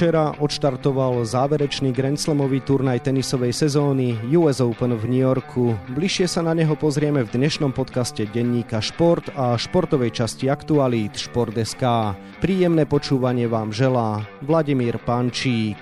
Včera odštartoval záverečný Grand Slamový turnaj tenisovej sezóny US Open v New Yorku. Bližšie sa na neho pozrieme v dnešnom podcaste denníka Šport a športovej časti aktualít Šport.sk. Príjemné počúvanie vám želá Vladimír Pančík.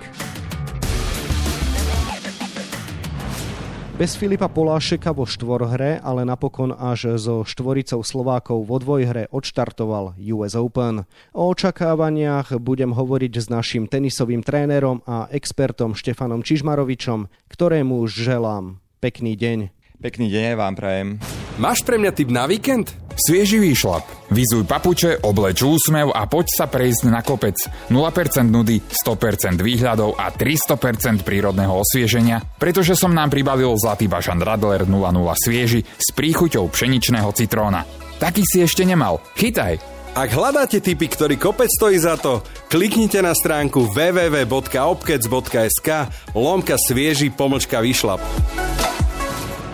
Bez Filipa Polášeka vo štvorhre, ale napokon až so štvoricou Slovákov vo dvojhre odštartoval US Open. O očakávaniach budem hovoriť s našim tenisovým trénerom a expertom Štefanom Čižmarovičom, ktorému želám pekný deň. Pekný deň vám prajem. Máš pre mňa tip na víkend? Svieži výšlap. Vyzuj papuče, obleč úsmev a poď sa prejsť na kopec. 0% nudy, 100% výhľadov a 300% prírodného osvieženia, pretože som nám pribavil Zlatý bažan Radler 00 svieži s príchuťou pšeničného citróna. Taký si ešte nemal. Chytaj! Ak hľadáte typy, ktorý kopec stojí za to, kliknite na stránku www.obkec.sk lomka svieži pomlčka vyšlap.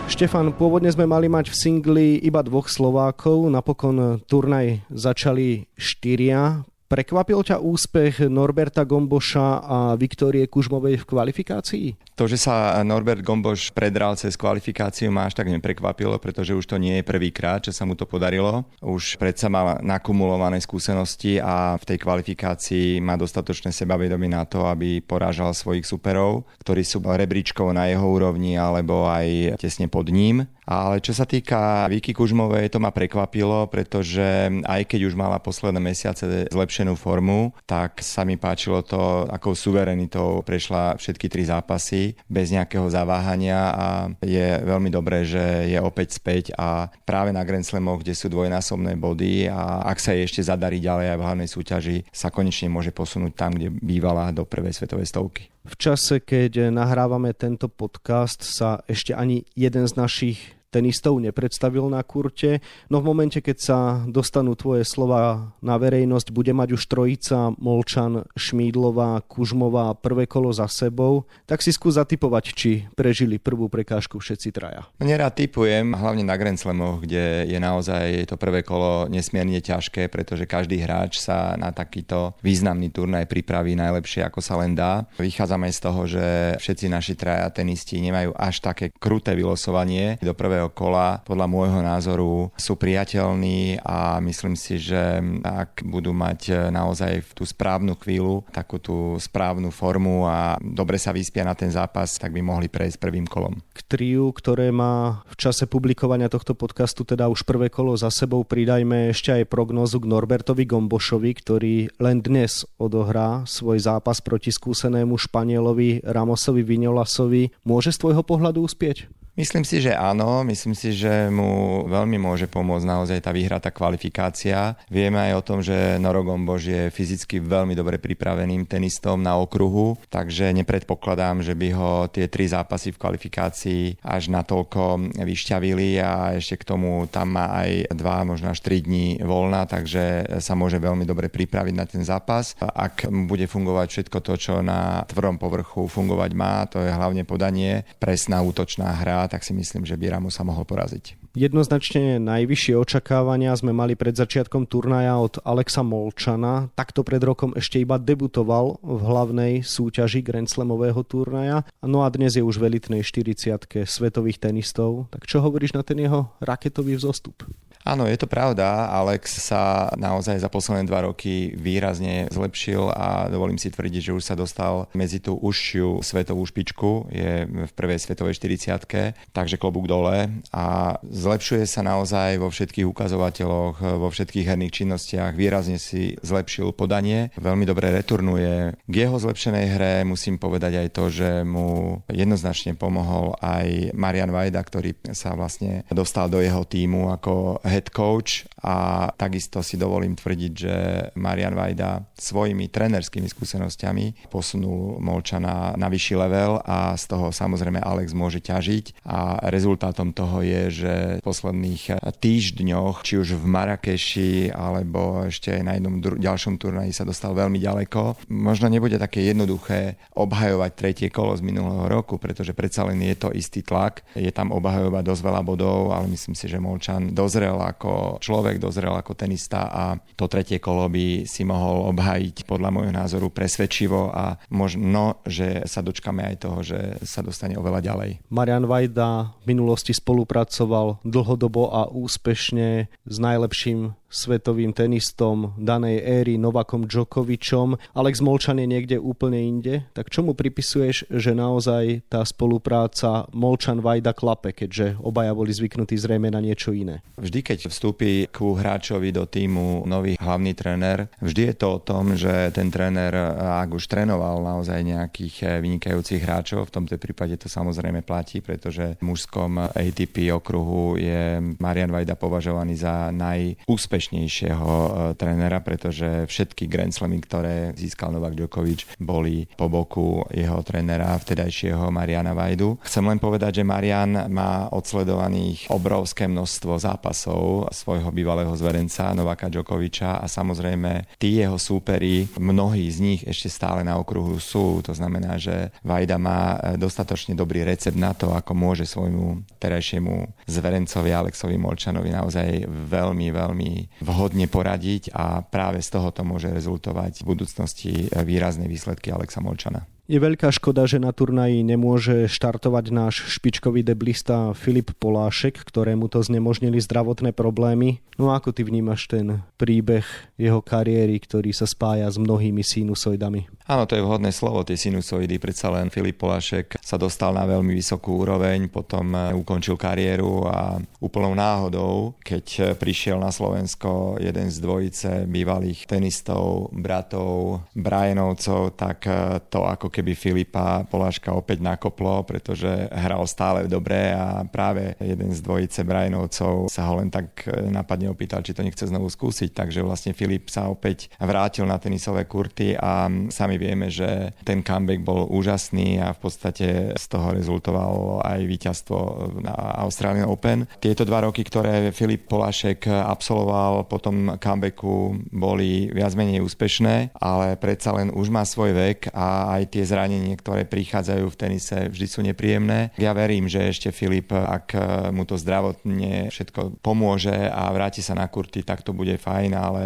Štefan, pôvodne sme mali mať v singli iba dvoch Slovákov, napokon turnaj začali štyria. Prekvapil ťa úspech Norberta Gomboša a Viktorie Kužmovej v kvalifikácii? To, že sa Norbert Gomboš predral cez kvalifikáciu ma až tak neprekvapilo, pretože už to nie je prvýkrát, čo sa mu to podarilo. Už predsa má nakumulované skúsenosti a v tej kvalifikácii má dostatočné sebavedomie na to, aby porážal svojich superov, ktorí sú rebríčkou na jeho úrovni alebo aj tesne pod ním. Ale čo sa týka Viki Kužmovej, to ma prekvapilo, pretože aj keď už mala posledné mesiace zlepšenú formu, tak sa mi páčilo to, akou suverenitou prešla všetky tri zápasy bez nejakého zaváhania a je veľmi dobré, že je opäť späť a práve na Grand Slamoch, kde sú dvojnásobné body a ak sa jej ešte zadarí ďalej aj v hlavnej súťaži, sa konečne môže posunúť tam, kde bývala do prvej svetovej stovky. V čase, keď nahrávame tento podcast, sa ešte ani jeden z našich tenistov nepredstavil na kurte, no v momente, keď sa dostanú tvoje slova na verejnosť, bude mať už trojica Molčan, Šmídlová, Kužmová prvé kolo za sebou, tak si skús zatypovať, či prežili prvú prekážku všetci traja. Nerád typujem, hlavne na Grand Slamoch, kde je naozaj to prvé kolo nesmierne ťažké, pretože každý hráč sa na takýto významný turnaj pripraví najlepšie, ako sa len dá. Vychádzame z toho, že všetci naši traja tenisti nemajú až také kruté vylosovanie do prvého prvého kola podľa môjho názoru sú priateľní a myslím si, že ak budú mať naozaj v tú správnu chvíľu, takú tú správnu formu a dobre sa vyspia na ten zápas, tak by mohli prejsť prvým kolom. K triu, ktoré má v čase publikovania tohto podcastu teda už prvé kolo za sebou, pridajme ešte aj prognozu k Norbertovi Gombošovi, ktorý len dnes odohrá svoj zápas proti skúsenému Španielovi Ramosovi Vignolasovi. Môže z tvojho pohľadu uspieť? Myslím si, že áno. Myslím si, že mu veľmi môže pomôcť naozaj tá vyhratá kvalifikácia. Vieme aj o tom, že Noro Gombož je fyzicky veľmi dobre pripraveným tenistom na okruhu, takže nepredpokladám, že by ho tie tri zápasy v kvalifikácii až natoľko vyšťavili a ešte k tomu tam má aj dva, možno až tri dní voľna, takže sa môže veľmi dobre pripraviť na ten zápas. Ak bude fungovať všetko to, čo na tvrdom povrchu fungovať má, to je hlavne podanie, presná útočná hra, tak si myslím, že by Ramos sa mohol poraziť. Jednoznačne najvyššie očakávania sme mali pred začiatkom turnaja od Alexa Molčana. Takto pred rokom ešte iba debutoval v hlavnej súťaži Grand Slamového turnaja. No a dnes je už v elitnej 40 svetových tenistov. Tak čo hovoríš na ten jeho raketový vzostup? Áno, je to pravda. Alex sa naozaj za posledné dva roky výrazne zlepšil a dovolím si tvrdiť, že už sa dostal medzi tú užšiu svetovú špičku. Je v prvej svetovej 40 takže klobúk dole a zlepšuje sa naozaj vo všetkých ukazovateľoch, vo všetkých herných činnostiach. Výrazne si zlepšil podanie, veľmi dobre returnuje. K jeho zlepšenej hre musím povedať aj to, že mu jednoznačne pomohol aj Marian Vajda, ktorý sa vlastne dostal do jeho týmu ako head coach a takisto si dovolím tvrdiť, že Marian Vajda svojimi trenerskými skúsenosťami posunul Molčana na vyšší level a z toho samozrejme Alex môže ťažiť a rezultátom toho je, že v posledných týždňoch, či už v Marrakeši alebo ešte aj na jednom dru- ďalšom turnaji sa dostal veľmi ďaleko. Možno nebude také jednoduché obhajovať tretie kolo z minulého roku, pretože predsa len je to istý tlak. Je tam obhajovať dosť veľa bodov, ale myslím si, že Molčan dozrel ako človek, dozrel ako tenista a to tretie kolo by si mohol obhajiť podľa môjho názoru presvedčivo a možno, že sa dočkame aj toho, že sa dostane oveľa ďalej. Marian Vajda v minulosti spolupracoval dlhodobo a úspešne s najlepším svetovým tenistom danej éry Novakom Djokovičom. Alex Molčan je niekde úplne inde. Tak čomu pripisuješ, že naozaj tá spolupráca Molčan-Vajda klape, keďže obaja boli zvyknutí zrejme na niečo iné? Vždy, keď vstúpi ku hráčovi do týmu nový hlavný tréner, vždy je to o tom, že ten tréner, ak už trénoval naozaj nejakých vynikajúcich hráčov, v tomto prípade to samozrejme platí, pretože v mužskom ATP okruhu je Marian Vajda považovaný za najúspešnejší najúspešnejšieho e, trénera, pretože všetky Grand Slamy, ktoré získal Novak Djokovic, boli po boku jeho trénera, vtedajšieho Mariana Vajdu. Chcem len povedať, že Marian má odsledovaných obrovské množstvo zápasov svojho bývalého zverenca Novaka Djokoviča a samozrejme tí jeho súperi, mnohí z nich ešte stále na okruhu sú. To znamená, že Vajda má e, dostatočne dobrý recept na to, ako môže svojmu terajšiemu zverencovi Alexovi Molčanovi naozaj veľmi, veľmi vhodne poradiť a práve z toho to môže rezultovať v budúcnosti výrazné výsledky Alexa Molčana. Je veľká škoda, že na turnaji nemôže štartovať náš špičkový deblista Filip Polášek, ktorému to znemožnili zdravotné problémy. No ako ty vnímaš ten príbeh jeho kariéry, ktorý sa spája s mnohými sinusoidami? Áno, to je vhodné slovo, tie sinusoidy. Predsa len Filip Polášek sa dostal na veľmi vysokú úroveň, potom e, ukončil kariéru a úplnou náhodou, keď prišiel na Slovensko jeden z dvojice bývalých tenistov, bratov, Brianovcov, tak e, to ako keby Filipa Poláška opäť nakoplo, pretože hral stále dobre a práve jeden z dvojice Brianovcov sa ho len tak e, napadne opýtal, či to nechce znovu skúsiť, takže vlastne Filip sa opäť vrátil na tenisové kurty a sami vieme, že ten comeback bol úžasný a v podstate z toho rezultovalo aj víťazstvo na Australian Open. Tieto dva roky, ktoré Filip Polášek absolvoval po tom comebacku, boli viac menej úspešné, ale predsa len už má svoj vek a aj tie zranenie, ktoré prichádzajú v tenise, vždy sú nepríjemné. Ja verím, že ešte Filip, ak mu to zdravotne všetko pomôže a vráti sa na kurty, tak to bude fajn, ale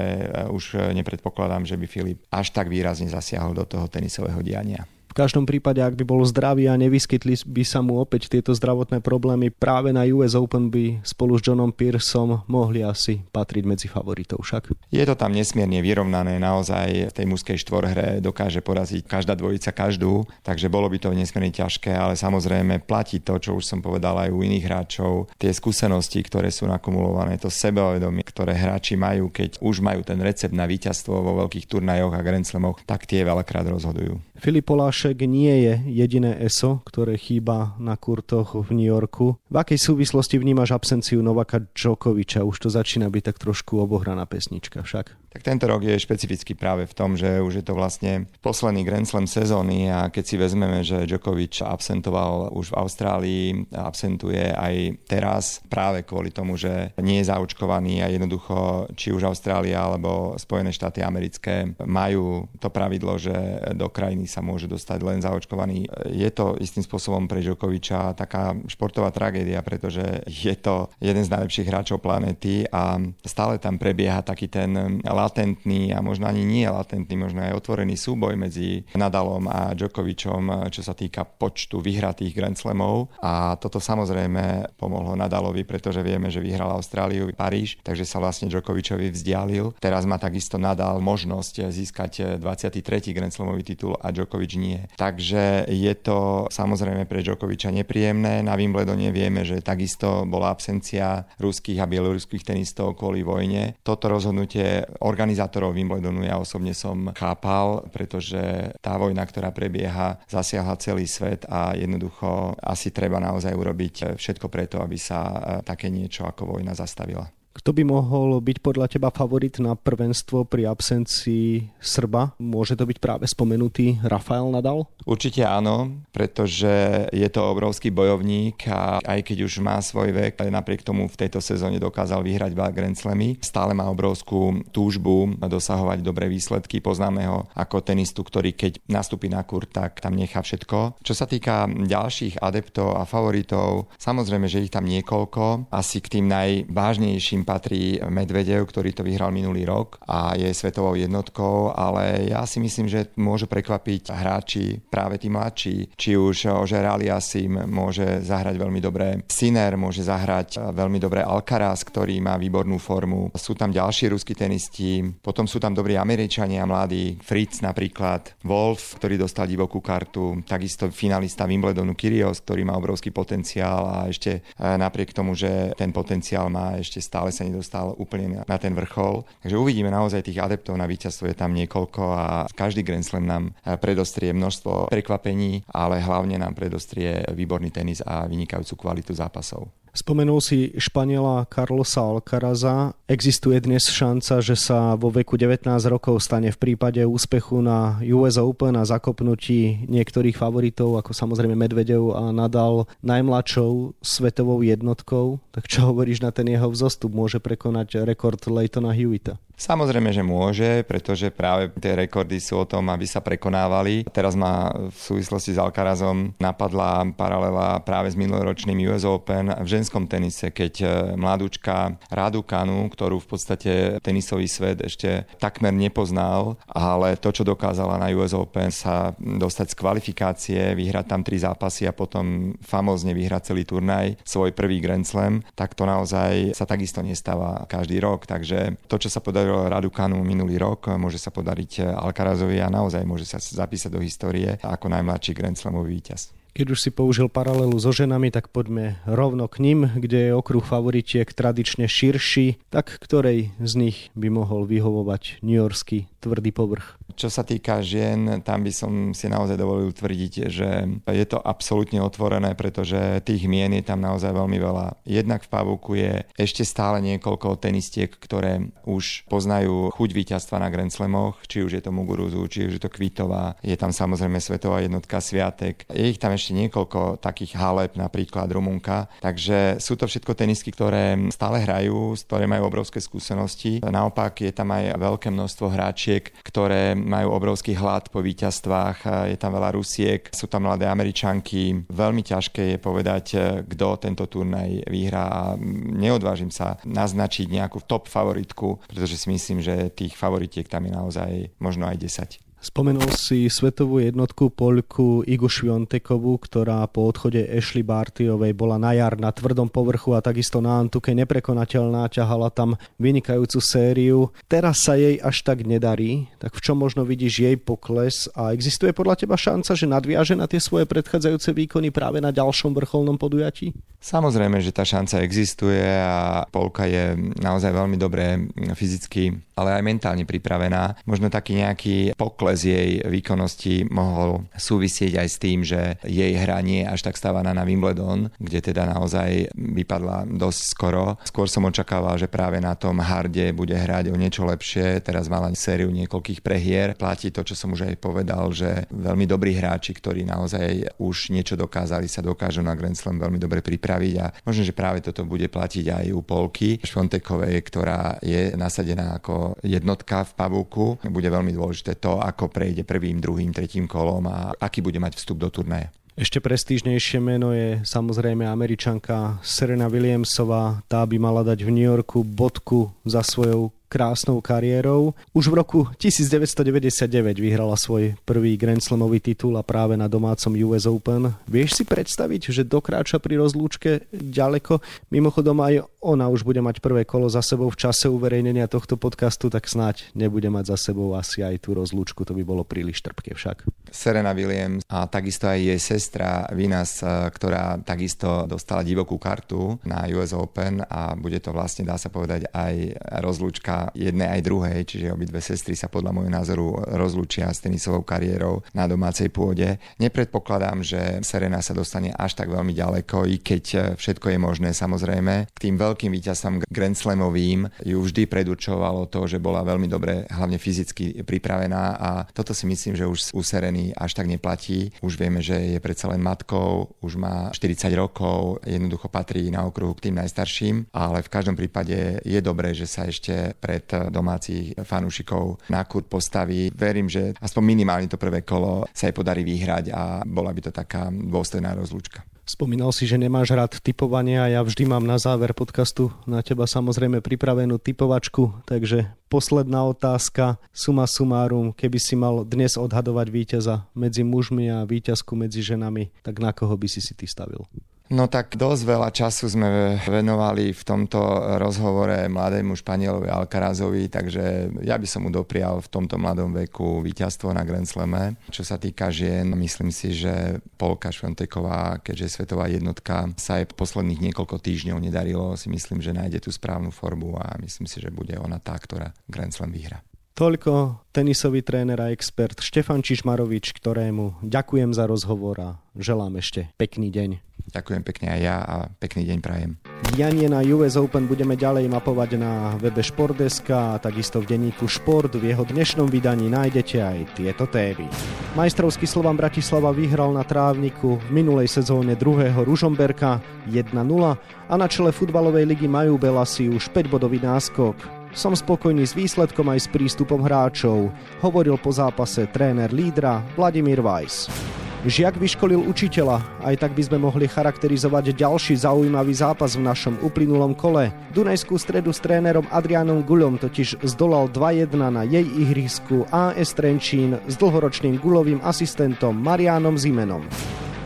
už nepredpokladám, že by Filip až tak výrazne zasiahol do toho tenisového diania. V každom prípade, ak by bol zdravý a nevyskytli by sa mu opäť tieto zdravotné problémy, práve na US Open by spolu s Johnom Pearsom mohli asi patriť medzi favoritov však. Je to tam nesmierne vyrovnané, naozaj v tej mužskej štvorhre dokáže poraziť každá dvojica každú, takže bolo by to nesmierne ťažké, ale samozrejme platí to, čo už som povedal aj u iných hráčov, tie skúsenosti, ktoré sú nakumulované, to sebavedomie, ktoré hráči majú, keď už majú ten recept na víťazstvo vo veľkých turnajoch a Grand Slamoch, tak tie veľakrát rozhodujú. Filip Polášek nie je jediné ESO, ktoré chýba na kurtoch v New Yorku. V akej súvislosti vnímaš absenciu Novaka Djokoviča? Už to začína byť tak trošku obohraná pesnička však. Tak tento rok je špecifický práve v tom, že už je to vlastne posledný Grand Slam sezóny a keď si vezmeme, že Djokovic absentoval už v Austrálii, absentuje aj teraz práve kvôli tomu, že nie je zaočkovaný a jednoducho či už Austrália alebo Spojené štáty americké majú to pravidlo, že do krajiny sa môže dostať len zaočkovaný. Je to istým spôsobom pre Djokoviča taká športová tragédia, pretože je to jeden z najlepších hráčov planéty a stále tam prebieha taký ten latentný a možno ani nie latentný, možno aj otvorený súboj medzi Nadalom a Djokovičom, čo sa týka počtu vyhratých Grand Slamov. A toto samozrejme pomohlo Nadalovi, pretože vieme, že vyhral Austráliu, Paríž, takže sa vlastne Djokovičovi vzdialil. Teraz má takisto Nadal možnosť získať 23. Grand Slamový titul a Djokovič nie. Takže je to samozrejme pre Djokoviča nepríjemné. Na Wimbledone vieme, že takisto bola absencia ruských a bieloruských tenistov kvôli vojne. Toto rozhodnutie organizátorov Wimbledonu ja osobne som chápal, pretože tá vojna, ktorá prebieha, zasiahla celý svet a jednoducho asi treba naozaj urobiť všetko preto, aby sa e, také niečo ako vojna zastavila. Kto by mohol byť podľa teba favorit na prvenstvo pri absencii Srba? Môže to byť práve spomenutý Rafael Nadal? Určite áno, pretože je to obrovský bojovník a aj keď už má svoj vek, napriek tomu v tejto sezóne dokázal vyhrať dva Grand Slamy, stále má obrovskú túžbu dosahovať dobré výsledky. Poznáme ho ako tenistu, ktorý keď nastúpi na kur, tak tam nechá všetko. Čo sa týka ďalších adeptov a favoritov, samozrejme, že ich tam niekoľko. Asi k tým najvážnejším patrí Medvedev, ktorý to vyhral minulý rok a je svetovou jednotkou, ale ja si myslím, že môžu prekvapiť hráči práve tí mladší. Či už Ožer Aliasim môže zahrať veľmi dobre Siner, môže zahrať veľmi dobre Alcaraz, ktorý má výbornú formu. Sú tam ďalší ruskí tenisti, potom sú tam dobrí Američania, mladí, Fritz napríklad, Wolf, ktorý dostal divokú kartu, takisto finalista Wimbledonu Kyrgios, ktorý má obrovský potenciál a ešte e, napriek tomu, že ten potenciál má, ešte stále sa nedostal úplne na ten vrchol. Takže uvidíme naozaj tých adeptov na víťazstvo je tam niekoľko a každý Grand Slam nám eh, predostrie množstvo prekvapení, ale hlavne nám predostrie výborný tenis a vynikajúcu kvalitu zápasov. Spomenul si Španiela Carlosa Alcaraza. Existuje dnes šanca, že sa vo veku 19 rokov stane v prípade úspechu na US Open a zakopnutí niektorých favoritov, ako samozrejme Medvedev a Nadal, najmladšou svetovou jednotkou. Tak čo hovoríš na ten jeho vzostup? Môže prekonať rekord Leightona Hewita? Samozrejme, že môže, pretože práve tie rekordy sú o tom, aby sa prekonávali. Teraz ma v súvislosti s Alcarazom napadla paralela práve s minuloročným US Open v ženskom tenise, keď e, mladúčka Kanu, ktorú v podstate tenisový svet ešte takmer nepoznal, ale to, čo dokázala na US Open sa dostať z kvalifikácie, vyhrať tam tri zápasy a potom famózne vyhrať celý turnaj, svoj prvý Grand Slam, tak to naozaj sa takisto nestáva každý rok. Takže to, čo sa podarilo podarilo Radukanu minulý rok, môže sa podariť Alcarazovi a naozaj môže sa zapísať do histórie ako najmladší Grand Slamový víťaz. Keď už si použil paralelu so ženami, tak poďme rovno k ním, kde je okruh favoritiek tradične širší, tak ktorej z nich by mohol vyhovovať Yorkský tvrdý povrch? Čo sa týka žien, tam by som si naozaj dovolil tvrdiť, že je to absolútne otvorené, pretože tých mien je tam naozaj veľmi veľa. Jednak v Pavuku je ešte stále niekoľko tenistiek, ktoré už poznajú chuť víťazstva na Grand Slamoch, či už je to Muguruzu, či už je to Kvitová, je tam samozrejme svetová jednotka Sviatek. Je ich tam ešte niekoľko takých haleb, napríklad Rumunka. Takže sú to všetko tenisky, ktoré stále hrajú, ktoré majú obrovské skúsenosti. Naopak je tam aj veľké množstvo hráčiek, ktoré majú obrovský hlad po víťazstvách. Je tam veľa Rusiek, sú tam mladé Američanky. Veľmi ťažké je povedať, kto tento turnaj vyhrá a neodvážim sa naznačiť nejakú top favoritku, pretože si myslím, že tých favoritiek tam je naozaj možno aj 10. Spomenul si svetovú jednotku Poľku Igu Šviontekovú, ktorá po odchode Ashley Bartyovej bola na jar na tvrdom povrchu a takisto na Antuke neprekonateľná, ťahala tam vynikajúcu sériu. Teraz sa jej až tak nedarí, tak v čom možno vidíš jej pokles a existuje podľa teba šanca, že nadviaže na tie svoje predchádzajúce výkony práve na ďalšom vrcholnom podujatí? Samozrejme, že tá šanca existuje a Polka je naozaj veľmi dobre fyzicky, ale aj mentálne pripravená. Možno taký nejaký pokles pokles jej výkonnosti mohol súvisieť aj s tým, že jej hra nie je až tak stávaná na Wimbledon, kde teda naozaj vypadla dosť skoro. Skôr som očakával, že práve na tom harde bude hrať o niečo lepšie. Teraz mala sériu niekoľkých prehier. Platí to, čo som už aj povedal, že veľmi dobrí hráči, ktorí naozaj už niečo dokázali, sa dokážu na Grand Slam veľmi dobre pripraviť a možno, že práve toto bude platiť aj u Polky Šfontekovej, ktorá je nasadená ako jednotka v pavúku. Bude veľmi dôležité to, ako ako prejde prvým, druhým, tretím kolom a aký bude mať vstup do turnaje. Ešte prestížnejšie meno je samozrejme američanka Serena Williamsová. Tá by mala dať v New Yorku bodku za svojou krásnou kariérou. Už v roku 1999 vyhrala svoj prvý Grand Slamový titul a práve na domácom US Open. Vieš si predstaviť, že dokráča pri rozlúčke ďaleko? Mimochodom aj ona už bude mať prvé kolo za sebou v čase uverejnenia tohto podcastu, tak snáď nebude mať za sebou asi aj tú rozlúčku, to by bolo príliš trpké však. Serena Williams a takisto aj jej sestra Vinas, eh, ktorá takisto dostala divokú kartu na US Open a bude to vlastne, dá sa povedať, aj rozlúčka sa jednej aj druhej, čiže obidve sestry sa podľa môjho názoru rozlúčia s tenisovou kariérou na domácej pôde. Nepredpokladám, že Serena sa dostane až tak veľmi ďaleko, i keď všetko je možné samozrejme. K tým veľkým víťazstvom Grand Slamovým ju vždy predurčovalo to, že bola veľmi dobre, hlavne fyzicky pripravená a toto si myslím, že už u Sereny až tak neplatí. Už vieme, že je predsa len matkou, už má 40 rokov, jednoducho patrí na okruhu k tým najstarším, ale v každom prípade je dobré, že sa ešte pred domácich fanúšikov na kurt postaví. Verím, že aspoň minimálne to prvé kolo sa jej podarí vyhrať a bola by to taká dôstojná rozlúčka. Spomínal si, že nemáš rád typovanie a ja vždy mám na záver podcastu na teba samozrejme pripravenú typovačku, takže posledná otázka, suma sumárum, keby si mal dnes odhadovať víťaza medzi mužmi a víťazku medzi ženami, tak na koho by si si ty stavil? No tak dosť veľa času sme venovali v tomto rozhovore mladému Španielovi Alcarazovi, takže ja by som mu doprial v tomto mladom veku víťazstvo na Grand Slame. Čo sa týka žien, myslím si, že Polka Šventeková, keďže je svetová jednotka, sa jej posledných niekoľko týždňov nedarilo, si myslím, že nájde tú správnu formu a myslím si, že bude ona tá, ktorá Grand Slam vyhra. Toľko tenisový tréner a expert Štefan Čižmarovič, ktorému ďakujem za rozhovor a želám ešte pekný deň. Ďakujem pekne aj ja a pekný deň prajem. Dianie na US Open budeme ďalej mapovať na webe Športdeska a takisto v denníku Šport. V jeho dnešnom vydaní nájdete aj tieto témy. Majstrovský Slovan Bratislava vyhral na trávniku v minulej sezóne druhého Ružomberka 1-0 a na čele futbalovej ligy majú Belasi už 5-bodový náskok. Som spokojný s výsledkom aj s prístupom hráčov, hovoril po zápase tréner lídra Vladimír Weiss. Žiak vyškolil učiteľa, aj tak by sme mohli charakterizovať ďalší zaujímavý zápas v našom uplynulom kole. Dunajskú stredu s trénerom Adrianom Guľom totiž zdolal 2-1 na jej ihrisku AS Trenčín s dlhoročným gulovým asistentom Marianom Zimenom.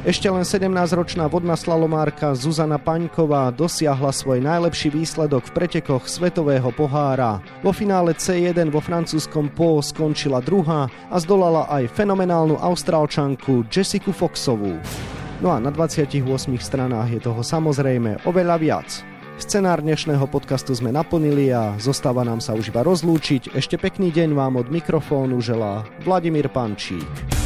Ešte len 17-ročná vodná slalomárka Zuzana Paňková dosiahla svoj najlepší výsledok v pretekoch Svetového pohára. Vo finále C1 vo francúzskom Po skončila druhá a zdolala aj fenomenálnu austrálčanku Jessica Foxovú. No a na 28 stranách je toho samozrejme oveľa viac. Scenár dnešného podcastu sme naplnili a zostáva nám sa už iba rozlúčiť. Ešte pekný deň vám od mikrofónu želá Vladimír Pančík.